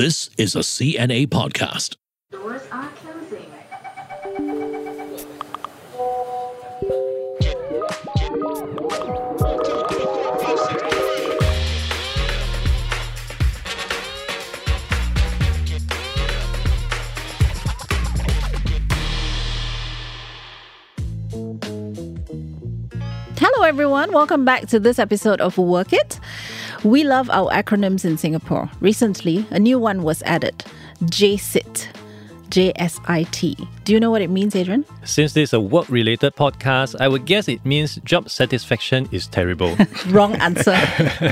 This is a CNA podcast. Doors are closing. Hello, everyone. Welcome back to this episode of Work It. We love our acronyms in Singapore. Recently, a new one was added JSIT. J S I T. Do you know what it means, Adrian? Since this is a work related podcast, I would guess it means job satisfaction is terrible. Wrong answer.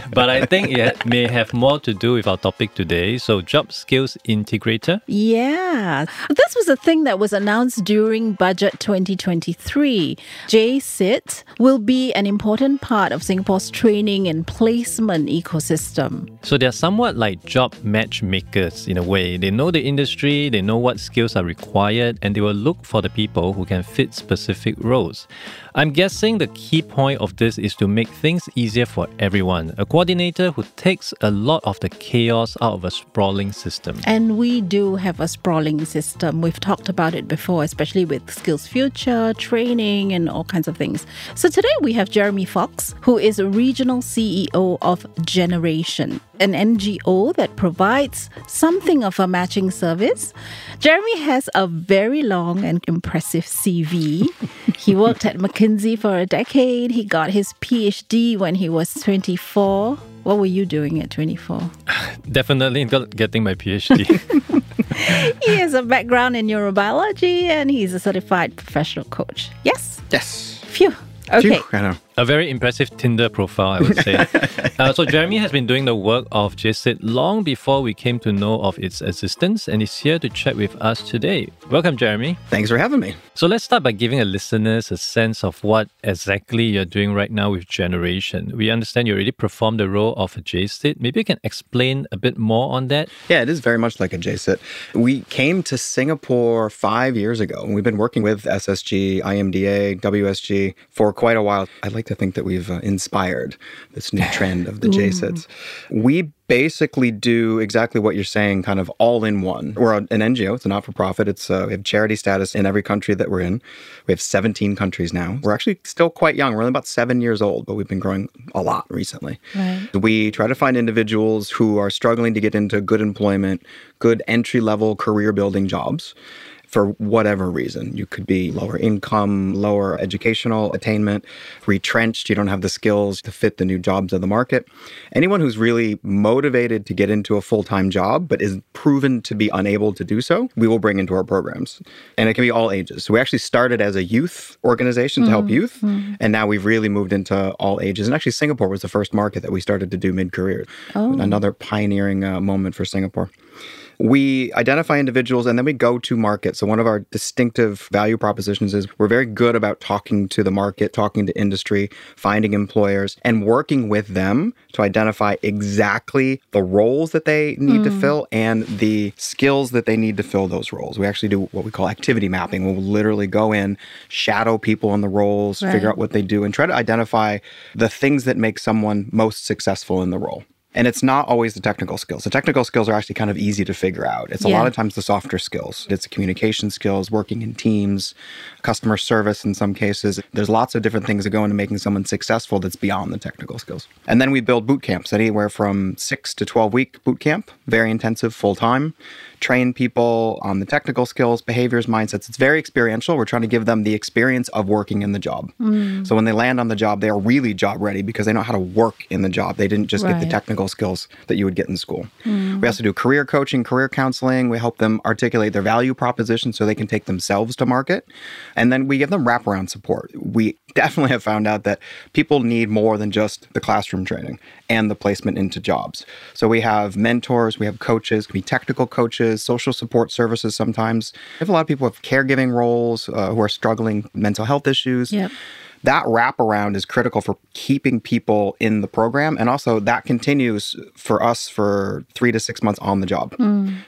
but I think it may have more to do with our topic today. So, job skills integrator. yeah. This was a thing that was announced during Budget 2023. JSIT will be an important part of Singapore's training and placement ecosystem. So, they're somewhat like job matchmakers in a way. They know the industry, they know what skills are required, and they will look for the people who can fit specific roles. I'm guessing the key point of this is to make things easier for everyone. A coordinator who takes a lot of the chaos out of a sprawling system. And we do have a sprawling system. We've talked about it before, especially with SkillsFuture, training, and all kinds of things. So today we have Jeremy Fox, who is a regional CEO of Generation, an NGO that provides something of a matching service. Jeremy has a very long and impressive CV. he worked at McKinsey for a decade. He got his PhD when he was 24. What were you doing at 24? Definitely not getting my PhD. He has a background in neurobiology and he's a certified professional coach. Yes? Yes. Phew. Okay. Phew, I know. A very impressive Tinder profile, I would say. uh, so, Jeremy has been doing the work of JSIT long before we came to know of its existence and is here to chat with us today. Welcome, Jeremy. Thanks for having me. So, let's start by giving our listeners a sense of what exactly you're doing right now with Generation. We understand you already performed the role of a JSIT. Maybe you can explain a bit more on that. Yeah, it is very much like a JSIT. We came to Singapore five years ago, and we've been working with SSG, IMDA, WSG for quite a while. I'd like to think that we've uh, inspired this new trend of the JSITs. We basically do exactly what you're saying, kind of all in one. We're an NGO; it's a not-for-profit. It's uh, we have charity status in every country that we're in. We have 17 countries now. We're actually still quite young. We're only about seven years old, but we've been growing a lot recently. Right. We try to find individuals who are struggling to get into good employment, good entry level career building jobs for whatever reason. You could be lower income, lower educational attainment, retrenched, you don't have the skills to fit the new jobs of the market. Anyone who's really motivated to get into a full time job but is proven to be unable to do so, we will bring into our programs. And it can be all ages. So we actually started as a youth organization to help youth, and now we've really moved into all ages. And actually, Singapore was the first market that we started to do mid career. Another pioneering uh, moment for Singapore. We identify individuals and then we go to market. So, one of our distinctive value propositions is we're very good about talking to the market, talking to industry, finding employers, and working with them to identify exactly the roles that they need to mm. fill and the skills that they need to fill those roles. We actually do what we call activity mapping. We'll literally go in, shadow people in the roles, Right. figure out what they do, and try to identify the things that make someone most successful in the role. And it's not always the technical skills. The technical skills are actually kind of easy to figure out. It's a lot of times the softer skills. It's communication skills, working in teams, customer service in some cases. There's lots of different things that go into making someone successful that's beyond the technical skills. And then we build boot camps, anywhere from six to 12 week boot camp, very intensive, full time. Train people on the technical skills, behaviors, mindsets. It's very experiential. We're trying to give them the experience of working in the job. Mm. So when they land on the job, they are really job ready because they know how to work in the job. They didn't just get the Right. Technical skills that you would get in school. We also do career coaching, career counseling. We help them articulate their value proposition so they can take themselves to market. And then we give them wraparound support. We definitely have found out that people need more than just the classroom training and the placement into jobs. So we have mentors, we have coaches, can be technical coaches, social support services sometimes. We have a lot of people with caregiving roles uh, who are struggling mental health issues. Yep. That wraparound is critical for keeping people in the program. And also, that continues for us for three to six months on the job.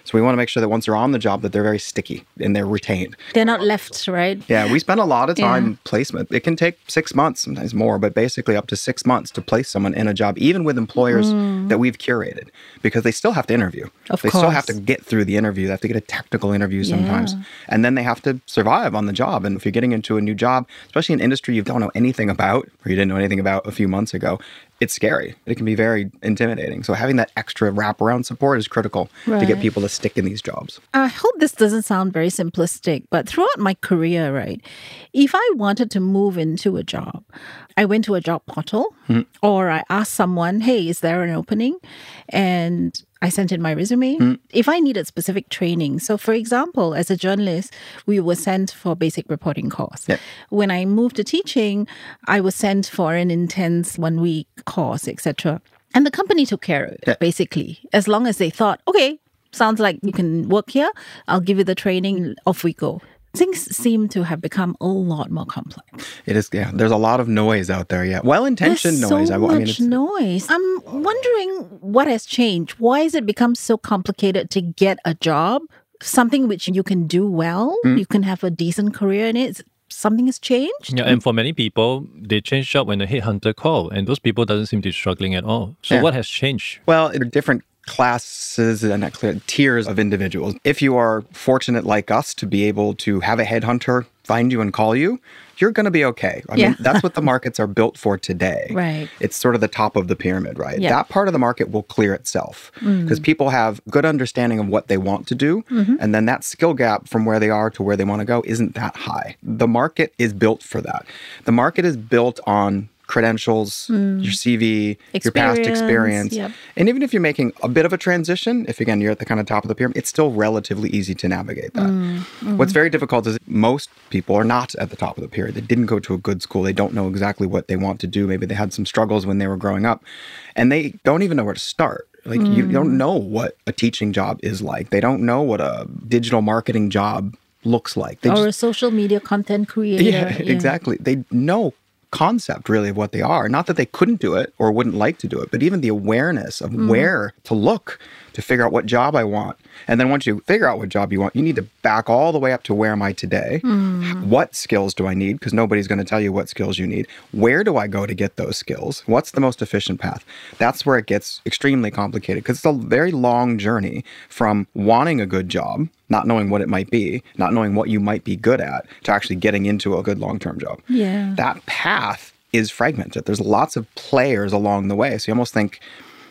So, we want to make sure that once they're on the job, that they're very sticky and they're retained. They're not left, right? Yeah, we spend a lot of Yeah. time placement. It can take six months, sometimes more, but basically up to six months to place someone in a job, even with employers that we've curated, because they still have to interview. Mm. Of they still have to get through the interview. They have to get a technical interview sometimes, and then they have to survive on the job. And if you're getting into a new job, especially an industry you don't know anything about or you didn't know anything about a few months ago, it's scary. It can be very intimidating. So having that extra wraparound support is critical to get people to stick in these jobs. I hope this doesn't sound very simplistic, but throughout my career, right, if I wanted to move into a job, I went to a job portal mm-hmm. or I asked someone, hey, is there an opening? And I sent in my resume. Hmm. If I needed specific training, so for example, as a journalist, we were sent for basic reporting course. Yeah. When I moved to teaching, I was sent for an intense one week course, etc. And the company took care of it, Yeah. basically, as long as they thought, okay, sounds like you can work here. I'll give you the training. Off we go. Things seem to have become a lot more complex. It is, yeah. There's a lot of noise out there. Yeah, well-intentioned There's noise. so I, much I mean, it's, noise. I'm wondering what has changed. Why has it become so complicated to get a job? Something which you can do well, Hmm. you can have a decent career in it. Something has changed. Yeah, and for many people, they change job when the headhunter call, and those people doesn't seem to be struggling at all. So Yeah. what has changed? Well, there are different classes and tiers of individuals. If you are fortunate like us to be able to have a headhunter find you and call you, you're going to be okay. I Yeah. mean, that's what the markets are built for today. Right. It's sort of the top of the pyramid, right? Yeah. That part of the market will clear itself mm. because people have good understanding of what they want to do. Mm-hmm. And then that skill gap from where they are to where they want to go isn't that high. The market is built for that. The market is built on credentials, mm. your CV, your past Experience, experience. yep. And even if you're making a bit of a transition, if again you're at the kind of top of the pyramid, it's still relatively easy to navigate that. Mm, mm. What's very difficult is most people are not at the top of the pyramid. They didn't go to a good school. They don't know exactly what they want to do. Maybe they had some struggles when they were growing up, and they don't even know where to start. Like you don't know what a teaching job is like. They don't know what a digital marketing job looks like. They or just a social media content creator. yeah, exactly. They know concept really of what they are. Not that they couldn't do it or wouldn't like to do it, but even the awareness of mm-hmm. where to look to figure out what job I want. And then once you figure out what job you want, you need to back all the way up to where am I today? Hmm. What skills do I need? Because nobody's going to tell you what skills you need. Where do I go to get those skills? What's the most efficient path? That's where it gets extremely complicated because it's a very long journey from wanting a good job, not knowing what it might be, not knowing what you might be good at, to actually getting into a good long term job. Yeah. That path is fragmented. There's lots of players along the way. So you almost think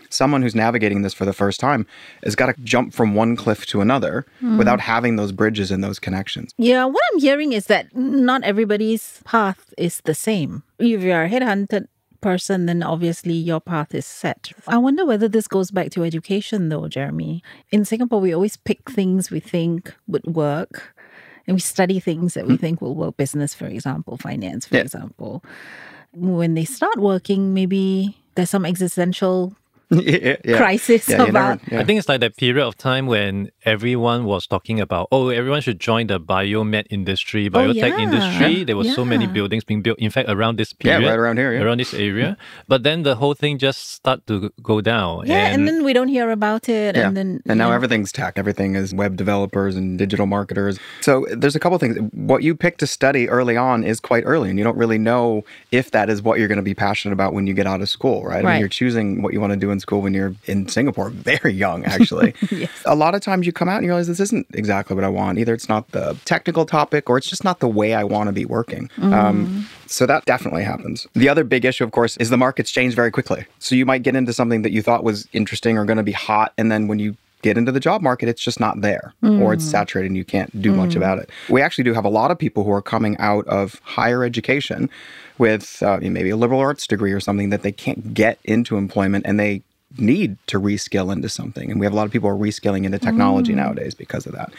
someone who's navigating this for the first time has got to jump from one cliff to another hmm. without having those bridges and those connections. Yeah, what I'm hearing is that not everybody's path is the same. If you're a headhunted person, then obviously your path is set. I wonder whether this goes back to education though, Jeremy. In Singapore, we always pick things we think would work. And we study things that we hmm. think will work, business, for example, finance, for Yeah. example. When they start working, maybe there's some existential yeah, yeah. crisis Yeah, about never- yeah. I think it's like that period of time when everyone was talking about, oh, everyone should join the biomed industry, oh, biotech Oh, yeah. industry. There were so many buildings being built. In fact, around this period. Yeah, right around here, yeah. around this area. But then the whole thing just start to go down. Yeah, and, then we don't hear about it. Yeah. And then and now everything's tech. Everything is web developers and digital marketers. So there's a couple things. What you pick to study early on is quite early, and you don't really know if that is what you're going to be passionate about when you get out of school, right? I mean, you're choosing what you want to do in school when you're in Singapore, very young, actually. yes. A lot of times you come out and you realize this isn't exactly what I want. Either it's not the technical topic or it's just not the way I want to be working. Um, so that definitely happens. The other big issue, of course, is the markets change very quickly. So you might get into something that you thought was interesting or going to be hot, and then when you get into the job market, it's just not there or it's saturated and you can't do much about it. We actually do have a lot of people who are coming out of higher education with uh, maybe a liberal arts degree or something that they can't get into employment and they need to reskill into something. And we have a lot of people who are reskilling into technology mm. nowadays because of that.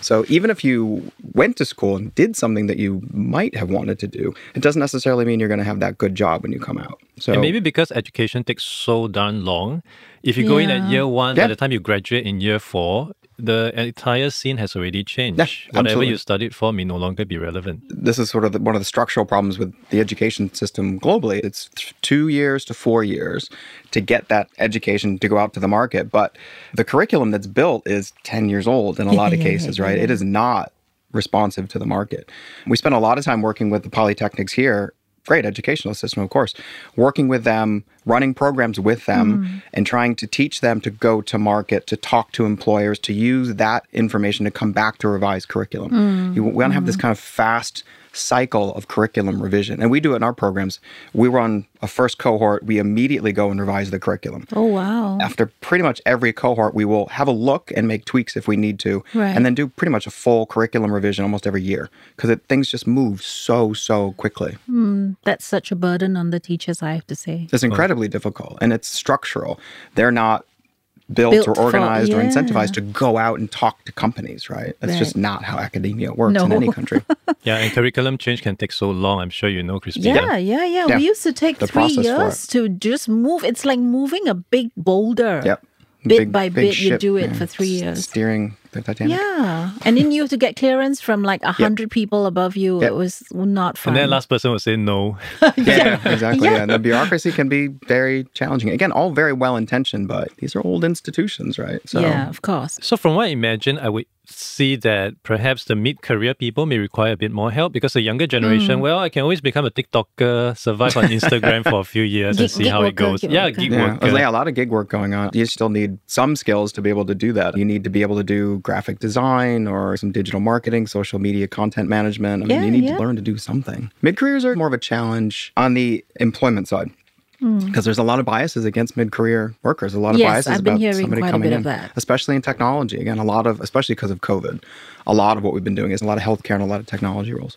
So even if you went to school and did something that you might have wanted to do, it doesn't necessarily mean you're going to have that good job when you come out. So And maybe because education takes so darn long, if you go in at year one, Yeah. by the time you graduate in year four, the entire scene has already changed. Yeah, Whatever absolutely. you studied for may no longer be relevant. this is sort of the, one of the structural problems with the education system globally. It's two years to four years to get that education to go out to the market. But the curriculum that's built is 10 years old in a lot of Yeah, yeah, cases, right? It is not responsive to the market. We spent a lot of time working with the polytechnics here. Great educational system, of course. Working with them, running programs with them, Mm. and trying to teach them to go to market, to talk to employers, to use that information to come back to revise curriculum. Mm. You, we don't have this kind of fast cycle of curriculum revision. And we do it in our programs. We run a first cohort, we immediately go and revise the curriculum. Oh wow. After pretty much every cohort, we will have a look and make tweaks if we need to, Right. and then do pretty much a full curriculum revision almost every year because things just move so, so quickly. That's such a burden on the teachers, I have to say. It's incredibly difficult and it's structural. They're not built, Built or for- organized or incentivized to go out and talk to companies, right? That's just not how academia works in any country. Yeah, and curriculum change can take so long. I'm sure you know, Christine. Yeah, yeah, yeah. Yeah. We used to take The three years to just move. It's like moving a big boulder. Yep. Bit Big- by big bit, you do it yeah. for three years. Steering the Titanic. Yeah. And then you have to get clearance from like a hundred people above you. Yep. It was not fun. And then last person will say no. Yeah, exactly. Yeah. Yeah. And the bureaucracy can be very challenging. Again, all very well intentioned, but these are old institutions, right? So yeah, of course. So from what I imagine, I would see that perhaps the mid-career people may require a bit more help because the younger Mm. generation, well, I can always become a TikToker, survive on Instagram for a few years and see gig how it goes. gig yeah, worker. gig yeah, worker. there's yeah, a lot of gig work going on. You still need some skills to be able to do that. You need to be able to do graphic design or some digital marketing, social media content management. I mean, Yeah, you need yeah. to learn to do something. Mid careers are more of a challenge on the employment side. Because there's a lot of biases against mid-career workers, a lot of. Yes, biases I've been about hearing somebody quite a coming bit in, of that. especially in technology. Again, a lot of, especially because of COVID, a lot of what we've been doing is a lot of healthcare and a lot of technology roles.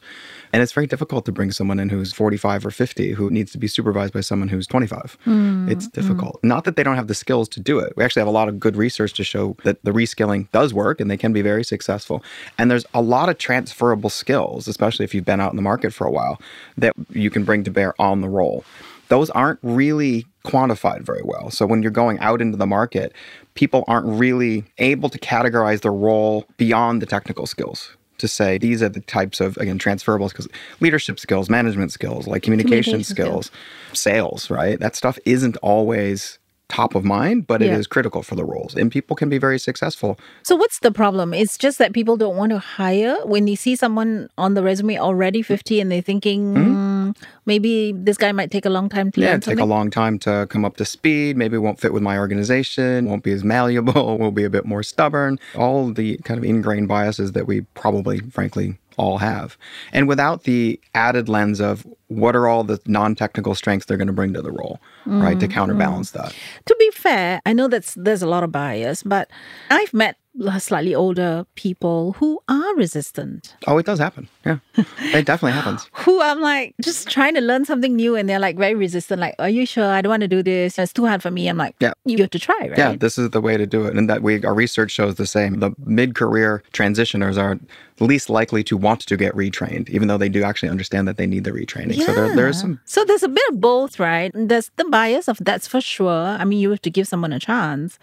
And it's very difficult to bring someone in who's 45 or 50 who needs to be supervised by someone who's 25. Hmm, It's difficult. Not that they don't have the skills to do it. We actually have a lot of good research to show that the reskilling does work and they can be very successful. And there's a lot of transferable skills, especially if you've been out in the market for a while, that you can bring to bear on the role. Those aren't really quantified very well. So when you're going out into the market, people aren't really able to categorize their role beyond the technical skills to say these are the types of again transferable skills leadership skills management skills like communication, Communication skills. skills sales right that stuff isn't always top of mind but it Yeah. is critical for the roles and people can be very successful So what's the problem? It's just that people don't want to hire when they see someone on the resume already 50 and they're thinking hmm? "Hmm, maybe this guy might take a long time to yeah learn take a long time to come up to speed maybe it won't fit with my organization won't be as malleable will be a bit more stubborn. All the kind of ingrained biases that we probably frankly all have. And without the added lens of what are all the non-technical strengths they're going to bring to the role right to counterbalance that. To be fair, I know that's there's a lot of bias, but I've met slightly older people who are resistant. oh it does happen yeah it definitely happens Who I'm like just trying to learn something new and they're like very resistant, like, Are you sure? I don't want to do this. It's too hard for me. I'm like, Yeah. you have to try, right? Yeah, this is the way to do it. And that we our research shows the same. The mid-career transitioners are least likely to want to get retrained, even though they do actually understand that they need the retraining. So there, there's some So there's a bit of both, right? There's the bias of that's for sure. I mean, you have to give someone a chance.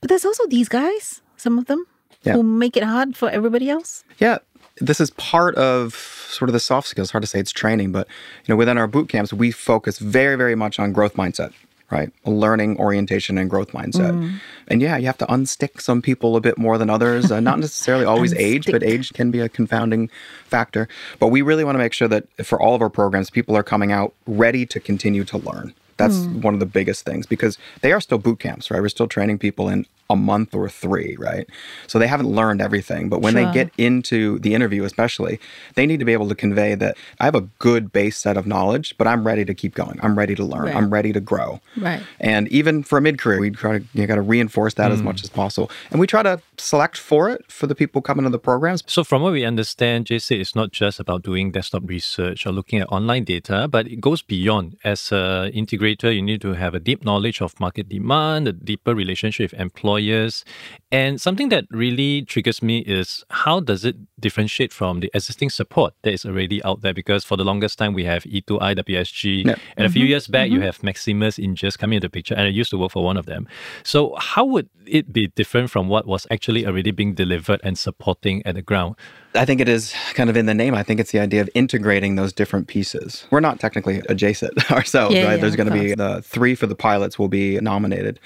But there's also these guys, some of them, Yeah. who make it hard for everybody else. Yeah, this is part of sort of the soft skills. Hard to say it's training, but you know, within our boot camps, we focus very, very much on growth mindset, right? Learning orientation and growth mindset. And yeah, you have to unstick some people a bit more than others. Uh, not necessarily always age, but age can be a confounding factor. But we really want to make sure that for all of our programs, people are coming out ready to continue to learn. That's one of the biggest things because they are still boot camps, right? We're still training people in a month or three, right? So they haven't learned everything. But when Sure. they get into the interview, especially, they need to be able to convey that I have a good base set of knowledge, but I'm ready to keep going. I'm ready to learn. Right. I'm ready to grow. Right. And even for a mid career, we try to you got to reinforce that as much mm. as possible. And we try to select for it for the people coming to the programs. So, from what we understand, JC, it's not just about doing desktop research or looking at online data, but it goes beyond. As an integrator, you need to have a deep knowledge of market demand, a deeper relationship with employers employers. And something that really triggers me is how does it differentiate from the existing support that is already out there? Because for the longest time, we have E E2I, WSG, Yep. and a few mm-hmm. years back, you mm-hmm. have Maximus Ingeus coming into the picture, and I used to work for one of them. So, how would it be different from what was actually already being delivered and supporting at the ground? I think it is kind of in the name. I think it's the idea of integrating those different pieces. We're not technically a JSIT ourselves, Yeah, right? yeah, There's going to be the three for the pilots will be nominated.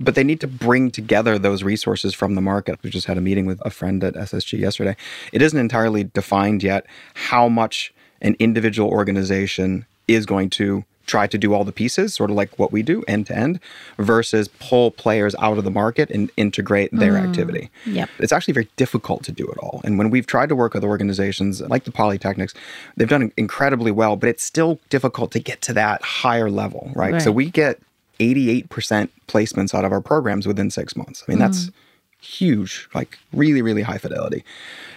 But they need to bring together those resources from the market. We just had a meeting with a friend at SSG yesterday. It isn't entirely defined yet how much an individual organization is going to try to do all the pieces, sort of like what we do end to end, versus pull players out of the market and integrate their mm. activity. Yep. It's actually very difficult to do it all. And when we've tried to work with organizations like the Polytechnics, they've done incredibly well, but it's still difficult to get to that higher level, right? So we get 88% placements out of our programs within six months. I mean, that's huge, like really, really high fidelity.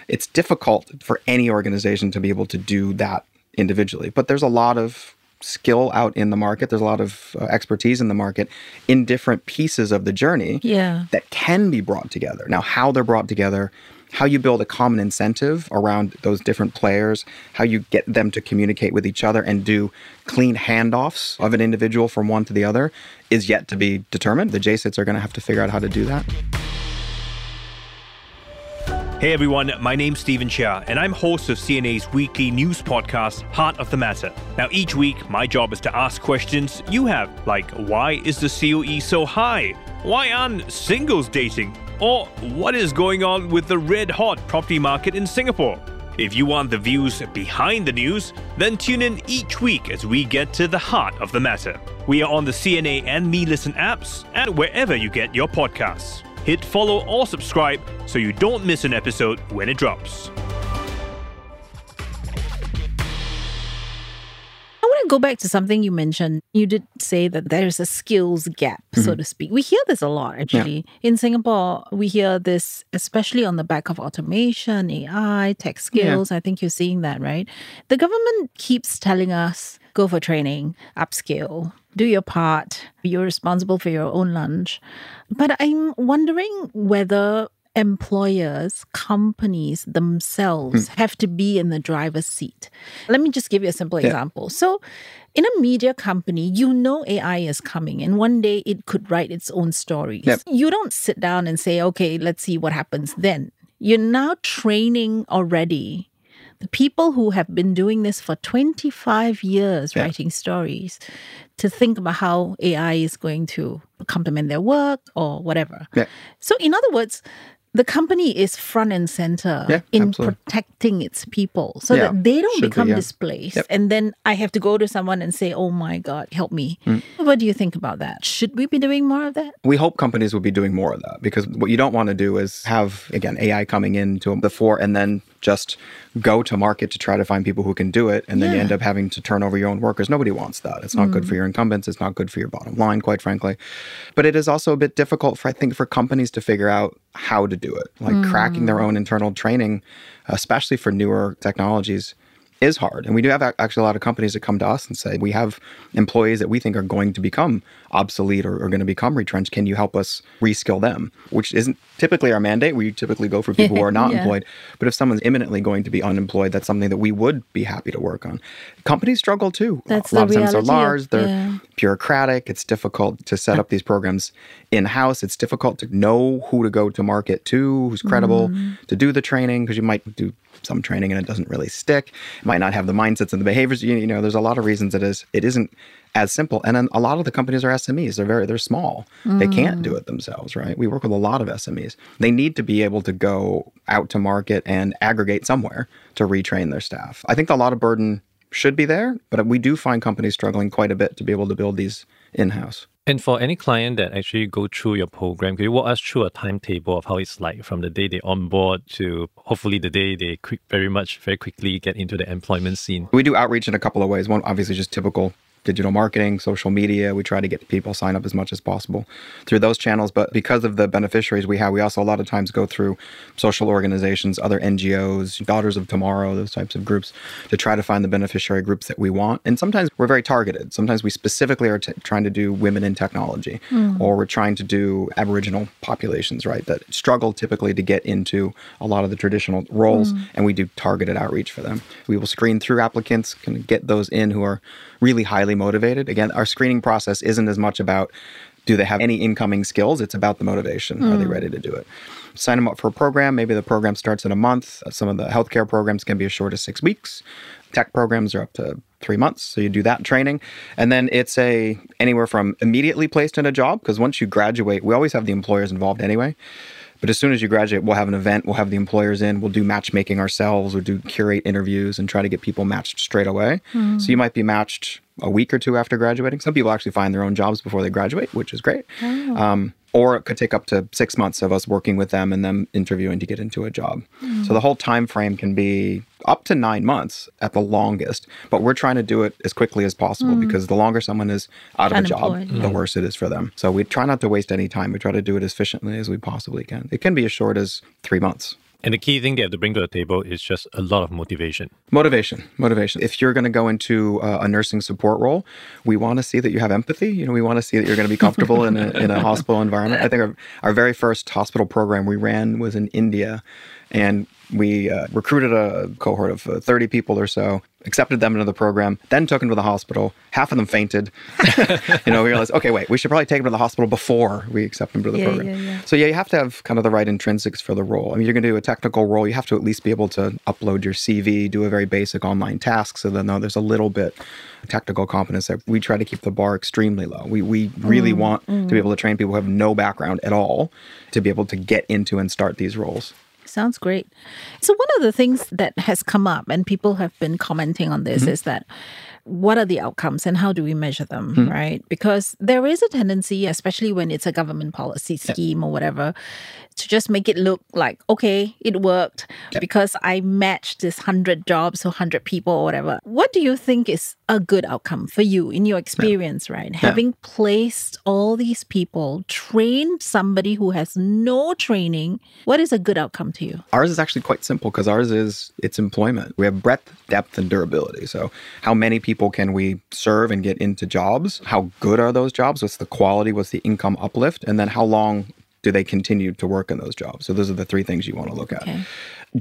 It's difficult for any organization to be able to do that individually, but there's a lot of skill out in the market. There's a lot of uh, expertise in the market in different pieces of the journey Yeah. that can be brought together. Now, how they're brought together, how you build a common incentive around those different players, how you get them to communicate with each other and do clean handoffs of an individual from one to the other is yet to be determined. The JSITs are going to have to figure out how to do that. Hey everyone, my name's Steven Chia, and I'm host of CNA's weekly news podcast, Heart of the Matter. Now, each week, my job is to ask questions you have, like why is the COE so high? Why aren't singles dating? Or what is going on with the red hot property market in Singapore? If you want the views behind the news, then tune in each week as we get to the heart of the matter. We are on the CNA and meListen apps and wherever you get your podcasts. Hit follow or subscribe so you don't miss an episode when it drops. To go back to something you mentioned. You did say that there's a skills gap, so mm-hmm. to speak. We hear this a lot, actually. In Singapore, we hear this, especially on the back of automation, AI, tech skills. I think you're seeing that, right? The government keeps telling us go for training, upskill, do your part. You're responsible for your own lunch. But I'm wondering whether employers, companies themselves hmm. have to be in the driver's seat. Let me just give you a simple example. So, in a media company, you know AI is coming, and one day it could write its own stories. Yep. You don't sit down and say, okay, let's see what happens then. You're now training already the people who have been doing this for 25 years, writing stories, to think about how AI is going to complement their work or whatever. Yeah. So, in other words, the company is front and center Yeah, in absolutely. protecting its people so Yeah, that they don't should be, become yeah. displaced. Yep. And then I have to go to someone and say, oh my God, help me. Mm. What do you think about that? Should we be doing more of that? We hope companies will be doing more of that because what you don't want to do is have, again, AI coming into the fore and then just go to market to try to find people who can do it. And then you end up having to turn over your own workers. Nobody wants that. It's not good mm. for your incumbents. It's not good for your bottom line, quite frankly. But it is also a bit difficult for, I think, for companies to figure out how to do it. Like cracking mm. their own internal training, especially for newer technologies, is hard. And we do have actually a lot of companies that come to us and say, we have employees that we think are going to become obsolete or are going to become retrenched. Can you help us reskill them? Which isn't typically our mandate. We typically go for people who are not Yeah. employed. But if someone's imminently going to be unemployed, that's something that we would be happy to work on. Companies struggle too. That's a lot the of times they're large, they're yeah. bureaucratic. It's difficult to set up these programs in house. It's difficult to know who to go to market to, who's credible Mm-hmm. to do the training because you might do some training and it doesn't really stick. Might not have the mindsets and the behaviors. You, you know, there's a lot of reasons it is. It isn't as simple. And then a lot of the companies are SMEs. They're very they're small. They can't do it themselves, right? We work with a lot of SMEs. They need to be able to go out to market and aggregate somewhere to retrain their staff. I think a lot of burden should be there, but we do find companies struggling quite a bit to be able to build these in-house. And for any client that actually go through your program, can you walk us through a timetable of how it's like from the day they onboard to hopefully the day they quick, very much, very quickly get into the employment scene? We do outreach in a couple of ways. One, obviously, just typical digital marketing, social media. We try to get people sign up as much as possible through those channels. But because of the beneficiaries we have, we also a lot of times go through social organizations, other NGOs, Daughters of Tomorrow, those types of groups to try to find the beneficiary groups that we want. And sometimes we're very targeted. Sometimes we specifically are t- trying to do women in technology hmm. or we're trying to do Aboriginal populations, right, that struggle typically to get into a lot of the traditional roles. Hmm. And we do targeted outreach for them. We will screen through applicants, kind of get those in who are really highly motivated. Again, our screening process isn't as much about do they have any incoming skills? It's about the motivation. Are they mm. ready to do it? Sign them up for a program. Maybe the program starts in a month. Uh, some of the healthcare programs can be as short as six weeks. Tech programs are up to three months. So you do that training. And then it's a anywhere from immediately placed in a job, because once you graduate, we always have the employers involved anyway. But as soon as you graduate, we'll have an event, we'll have the employers in, we'll do matchmaking ourselves, we'll do curate interviews and try to get people matched straight away. So you might be matched a week or two after graduating. Some people actually find their own jobs before they graduate, which is great. Um, or it could take up to six months of us working with them and them interviewing to get into a job. So the whole time frame can be up to nine months at the longest. But we're trying to do it as quickly as possible mm. because the longer someone is out of a job, Unemployed, the worse it is for them. So we try not to waste any time. We try to do it as efficiently as we possibly can. It can be as short as three months. And the key thing they have to bring to the table is just a lot of motivation. Motivation, motivation. If you're going to go into uh, a nursing support role, we want to see that you have empathy. You know, we want to see that you're going to be comfortable in a, in a hospital environment. I think our, our very first hospital program we ran was in India, and we uh, recruited a cohort of uh, 30 people or so, accepted them into the program, then took them to the hospital. Half of them fainted. you know, we realized, okay, wait, we should probably take them to the hospital before we accept them to the Yeah, program. yeah, yeah. So yeah, you have to have kind of the right intrinsics for the role. I mean, you're going to do a technical role. You have to at least be able to upload your CV, do a very basic online task, so then no, there's a little bit of technical competence there. We try to keep the bar extremely low. We we really Mm, want to be able to train people who have no background at all to be able to get into and start these roles. Sounds great. So, one of the things that has come up, and people have been commenting on this, mm-hmm. is that what are the outcomes and how do we measure them, hmm. right? Because there is a tendency, especially when it's a government policy scheme or whatever, to just make it look like, okay, it worked because I matched this 100 jobs or 100 people or whatever. What do you think is a good outcome for you in your experience, right? Having placed all these people, trained somebody who has no training, what is a good outcome to you? Ours is actually quite simple because ours is it's employment. We have breadth, depth, and durability. So, how many people can we serve and get into jobs? How good are those jobs? What's the quality? What's the income uplift? And then how long do they continue to work in those jobs? So, those are the three things you want to look at.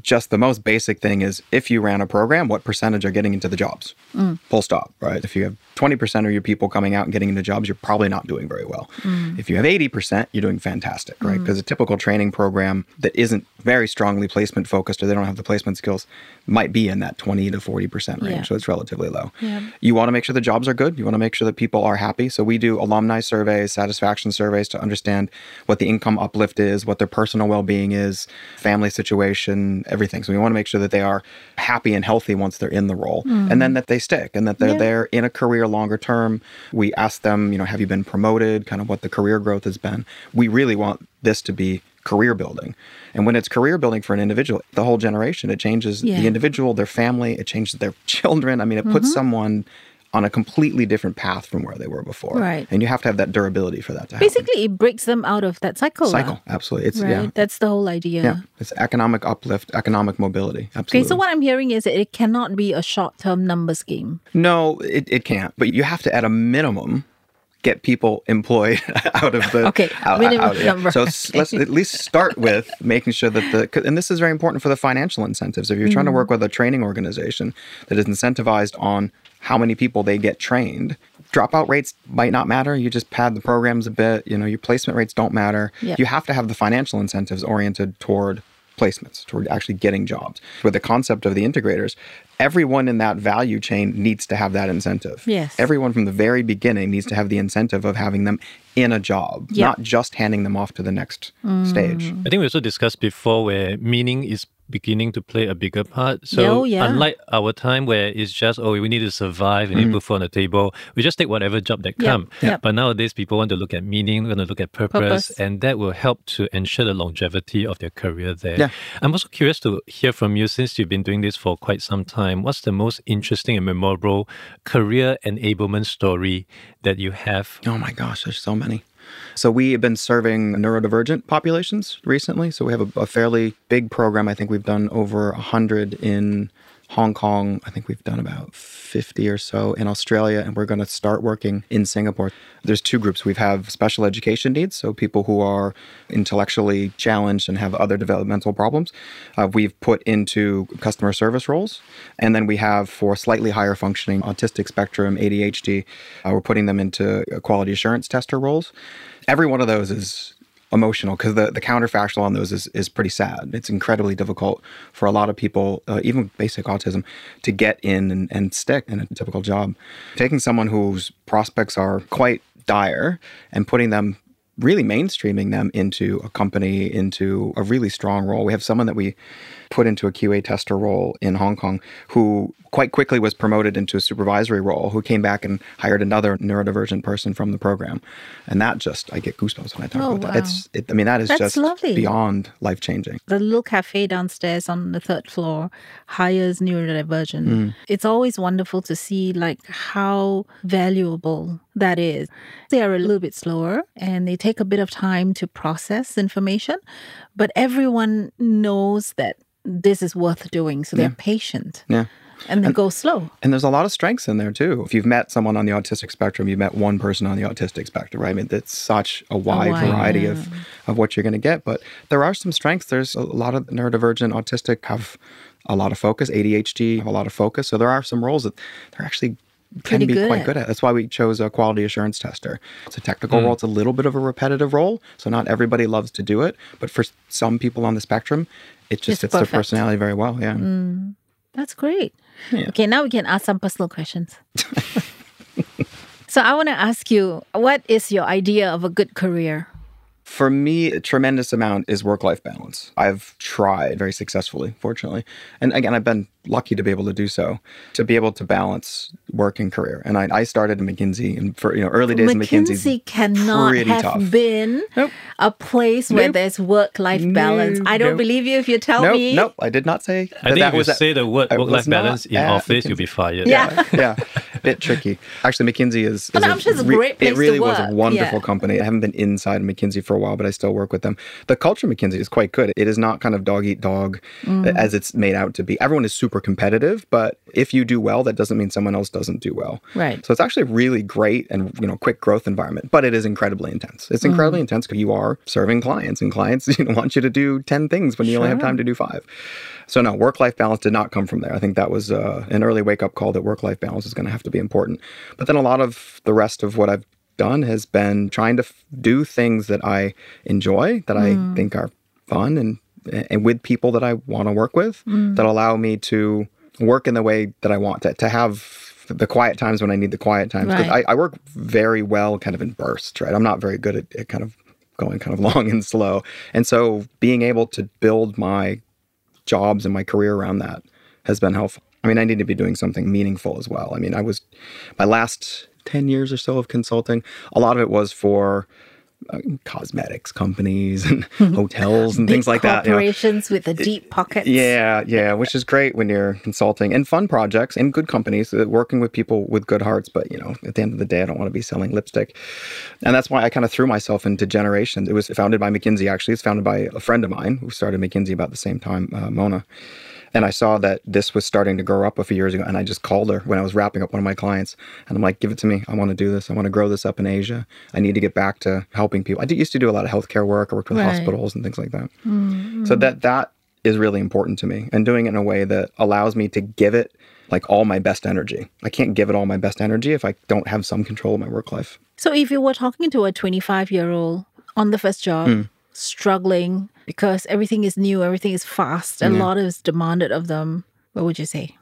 Just the most basic thing is if you ran a program, what percentage are getting into the jobs? Mm. Full stop, right? If you have 20% of your people coming out and getting into jobs, you're probably not doing very well. Mm. If you have 80%, you're doing fantastic, right? Mm. Because a typical training program that isn't very strongly placement focused or they don't have the placement skills might be in that 20 to 40% range. Yeah. So it's relatively low. Yeah. You want to make sure the jobs are good. You want to make sure that people are happy. So we do alumni surveys, satisfaction surveys to understand what the income uplift is, what their personal well being is, family situation, everything. So we want to make sure that they are happy and healthy once they're in the role and then mm. that they stick and that they're Yeah. there in a career longer term. We ask them, you know, have you been promoted, kind of what the career growth has been. We really want this to be career building. And when it's career building for an individual, the whole generation, it changes Yeah. the individual, their family, it changes their children. I mean, it puts mm-hmm. someone on a completely different path from where they were before. Right. And you have to have that durability for that to happen. Basically, it breaks them out of that cycle. cycle. Absolutely. It's Right. yeah. That's the whole idea. Yeah. It's economic uplift, economic mobility. Absolutely. Okay, so what I'm hearing is that it cannot be a short term numbers game. No, it, it can't. But you have to, at a minimum, get people employed out of the. Okay, out- minimum out- yeah. number. So let's at least start with making sure that the And this is very important for the financial incentives. If you're trying to Mm-hmm. work with a training organization that is incentivized on how many people they get trained, dropout rates might not matter. You just pad the programs a bit. You know, your placement rates don't matter. Yep. You have to have the financial incentives oriented toward placements toward actually getting jobs. With the concept of the integrators, everyone in that value chain needs to have that incentive. Yes. Everyone from the very beginning needs to have the incentive of having them in a job, Yeah. not just handing them off to the next Mm. stage. I think we also discussed before where meaning is beginning to play a bigger part. So Oh, yeah. unlike our time where it's just oh we need to survive, we need to put food on the table, we just take whatever job that Yep, come. yep. But nowadays people want to look at meaning, want to look at purpose, Purpose. and that will help to ensure the longevity of their career there. Yeah. I'm also curious to hear from you since you've been doing this for quite some time. What's the most interesting and memorable career enablement story that you have? Oh my gosh, there's so many. So we have been serving neurodivergent populations recently. So we have a, a fairly big program. I think we've done over 100 in Hong Kong. I think we've done about 50 or so in Australia, and we're going to start working in Singapore. There's two groups. We have special education needs, so people who are intellectually challenged and have other developmental problems. Uh, we've put into customer service roles, and then we have for slightly higher functioning autistic spectrum, ADHD, uh, we're putting them into quality assurance tester roles. Every one of those is emotional because the, the counterfactual on those is, is pretty sad. It's incredibly difficult for a lot of people, uh, even basic autism, to get in and, and stick in a typical job. Taking someone whose prospects are quite dire and putting them really mainstreaming them into a company, into a really strong role. We have someone that we put into a QA tester role in Hong Kong who quite quickly was promoted into a supervisory role, who came back and hired another neurodivergent person from the program. And that just, I get goosebumps when I talk Oh, about wow. that. It's, it, I mean, that is That's just lovely. beyond life changing. the little cafe downstairs on the third floor hires neurodivergent. Mm. It's always wonderful to see like how valuable that is. They are a little bit slower and they take a bit of time to process information, but everyone knows that this is worth doing, so they're patient Yeah. and they go slow. And there's a lot of strengths in there too. If you've met someone on the autistic spectrum, you've met one person on the autistic spectrum, right? I mean, that's such a wide wide, variety yeah. of, of what you're going to get. But there are some strengths. There's a lot of neurodivergent autistic have a lot of focus. ADHD have a lot of focus. So there are some roles that they're actually can Pretty be good quite at. good at. That's why we chose a quality assurance tester. It's a technical hmm. role. It's a little bit of a repetitive role. So not everybody loves to do it. But for some people on the spectrum, it just It's fits their perfect. Mm. personality very well. Yeah. That's great. Okay, now we can ask some personal questions. so I want to ask you, what is your idea of a good career? For me, a tremendous amount is work life balance. I've tried very successfully, fortunately. And again, I've been lucky to be able to do so, to be able to balance work and career. And I, I started in McKinsey and for you know early days of McKinsey's McKinsey cannot pretty have tough. been Nope. a place where Nope. there's work-life balance. I don't Nope. believe you if you tell Nope, me. nope, I did not say I that, think that if you was a- say the word work-life balance in at office, you'll be fired. Yeah. yeah, bit tricky. Actually, McKinsey is. Is no, I'm sure it's a great place It to really was a wonderful Yeah. company. I haven't been inside McKinsey for a while, but I still work with them. The culture of McKinsey is quite good. It is not kind of dog eat dog Mm. as it's made out to be. Everyone is super competitive, but if you do well, that doesn't mean someone else doesn't do well. Right. So it's actually a really great and you know quick growth environment, but it is incredibly intense. It's incredibly Mm. intense because you are serving clients, and clients you know, want you to do ten things when you only have time to do five. So no, work life balance did not come from there. I think that was uh, an early wake up call that work life balance is going to have to be important. But then a lot of the rest of what I've done has been trying to f- do things that I enjoy, that I think are fun, and and with people that I want to work with that allow me to work in the way that I want to to have the quiet times when I need the quiet times. Right. I, I work very well kind of in bursts, right? I'm not very good at, at kind of going kind of long and slow. And so being able to build my jobs and my career around that has been helpful. I mean, I need to be doing something meaningful as well. I mean, I was my last 10 years or so of consulting, a lot of it was for cosmetics companies and hotels and things like that. you know. corporations with the deep pockets. Yeah, yeah, which is great when you're consulting and fun projects and good companies, uh, working with people with good hearts. But you know, at the end of the day, I don't want to be selling lipstick, and that's why I kind of threw myself into Generations. It was founded by McKinsey. Actually, it's founded by a friend of mine who started McKinsey about the same time, uh, Mona. And I saw that this was starting to grow up a few years ago, and I just called her when I was wrapping up one of my clients, and I'm like, "Give it to me. I want to do this. I want to grow this up in Asia. I need to get back to helping people. I did, used to do a lot of healthcare work. I worked with Right. hospitals and things like that. So that that is really important to me and doing it in a way that allows me to give it like all my best energy. I can't give it all my best energy if I don't have some control of my work life. So if you were talking to a 25 year old on the first job, Hmm. Struggling because everything is new, everything is fast, a lot is demanded of them, what would you say?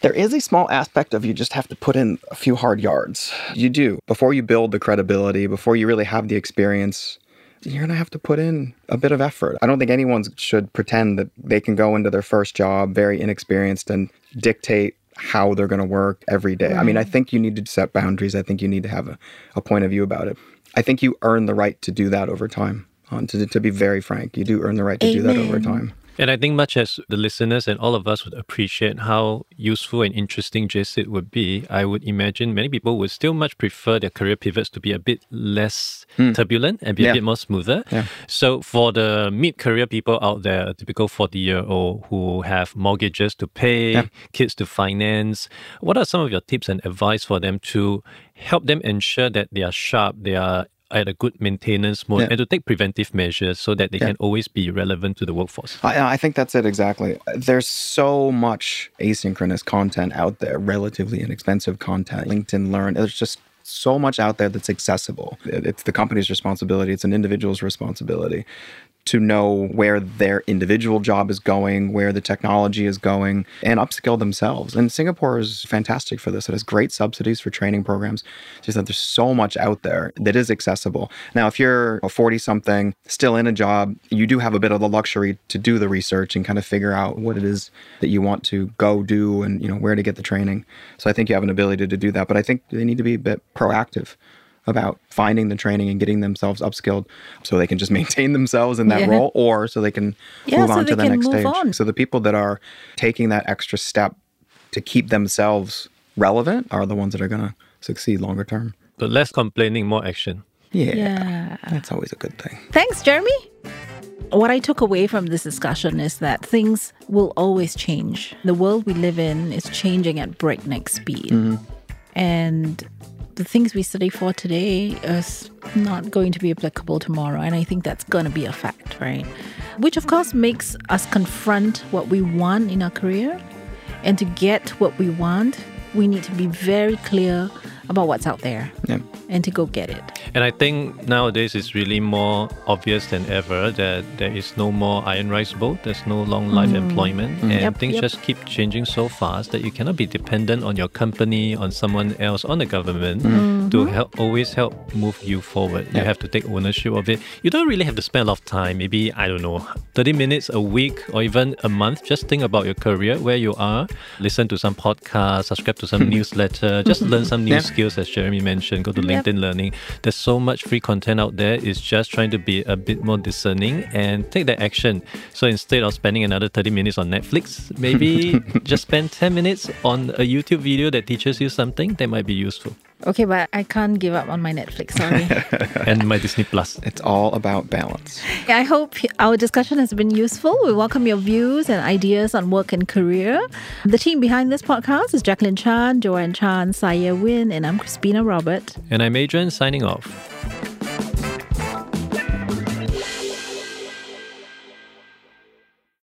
There is a small aspect of you just have to put in a few hard yards. You do. Before you build the credibility, before you really have the experience, you're going to have to put in a bit of effort. I don't think anyone should pretend that they can go into their first job very inexperienced and dictate how they're going to work every day. I mean, I think you need to set boundaries. I think you need to have a, a point of view about it. I think you earn the right to do that over time. Um, to, to be very frank, you do earn the right to do that over time. And I think much as the listeners and all of us would appreciate how useful and interesting JSIT would be, I would imagine many people would still much prefer their career pivots to be a bit less turbulent and be. Yeah. a bit more smoother. Yeah. So for the mid-career people out there, a typical 40-year-old who have mortgages to pay, Yeah. kids to finance, what are some of your tips and advice for them to help them ensure that they are sharp, they are at a good maintenance mode Yeah. and to take preventive measures so that they Yeah. can always be relevant to the workforce? I, I think that's it exactly. There's so much asynchronous content out there, relatively inexpensive content. LinkedIn Learn, there's just so much out there that's accessible. It- It's the company's responsibility, it's an individual's responsibility to know where their individual job is going, where the technology is going, and upskill themselves. And Singapore is fantastic for this. It has great subsidies for training programs. Just that there's so much out there that is accessible. Now, if you're a 40 something still in a job, you do have a bit of the luxury to do the research and kind of figure out what it is that you want to go do and you know where to get the training. So I think you have an ability to do that, but I think they need to be a bit proactive about finding the training and getting themselves upskilled so they can just maintain themselves in that Yeah. role or so they can Yeah, move so on to the next stage. on. So the people that are taking that extra step to keep themselves relevant are the ones that are going to succeed longer term. But less complaining, more action. Yeah, Yeah. That's always a good thing. Thanks, Jeremy. What I took away from this discussion is that things will always change. The world we live in is changing at breakneck speed. Mm-hmm. And the things we study for today is not going to be applicable tomorrow. And I think that's going to be a fact, right? Which, of course, makes us confront what we want in our career. And to get what we want, we need to be very clear about what's out there Yeah. and to go get it. And I think nowadays it's really more obvious than ever that there is no more iron rice bowl. There's no long life mm. employment, mm. and Yep, things yep. just keep changing so fast that you cannot be dependent on your company, on someone else, on the government mm-hmm. Mm-hmm. to help always help move you forward. You have to take ownership of it. You don't really have to spend a lot of time. Maybe I don't know, thirty minutes a week or even a month. Just think about your career, where you are. Listen to some podcast, subscribe to some newsletter. Just learn some new Yeah. Skills, as Jeremy mentioned. Go to Yep. LinkedIn Learning. There's so much free content out there. It's just trying to be a bit more discerning and take that action. So instead of spending another 30 minutes on Netflix, maybe just spend 10 minutes on a YouTube video that teaches you something that might be useful. Okay, but I can't give up on my Netflix, sorry. and my Disney Plus. It's all about balance. I hope our discussion has been useful. We welcome your views and ideas on work and career. The team behind this podcast is Jacqueline Chan, Joanne Chan, Saya Win, and I'm Crispina Robert. And I'm Adrian signing off.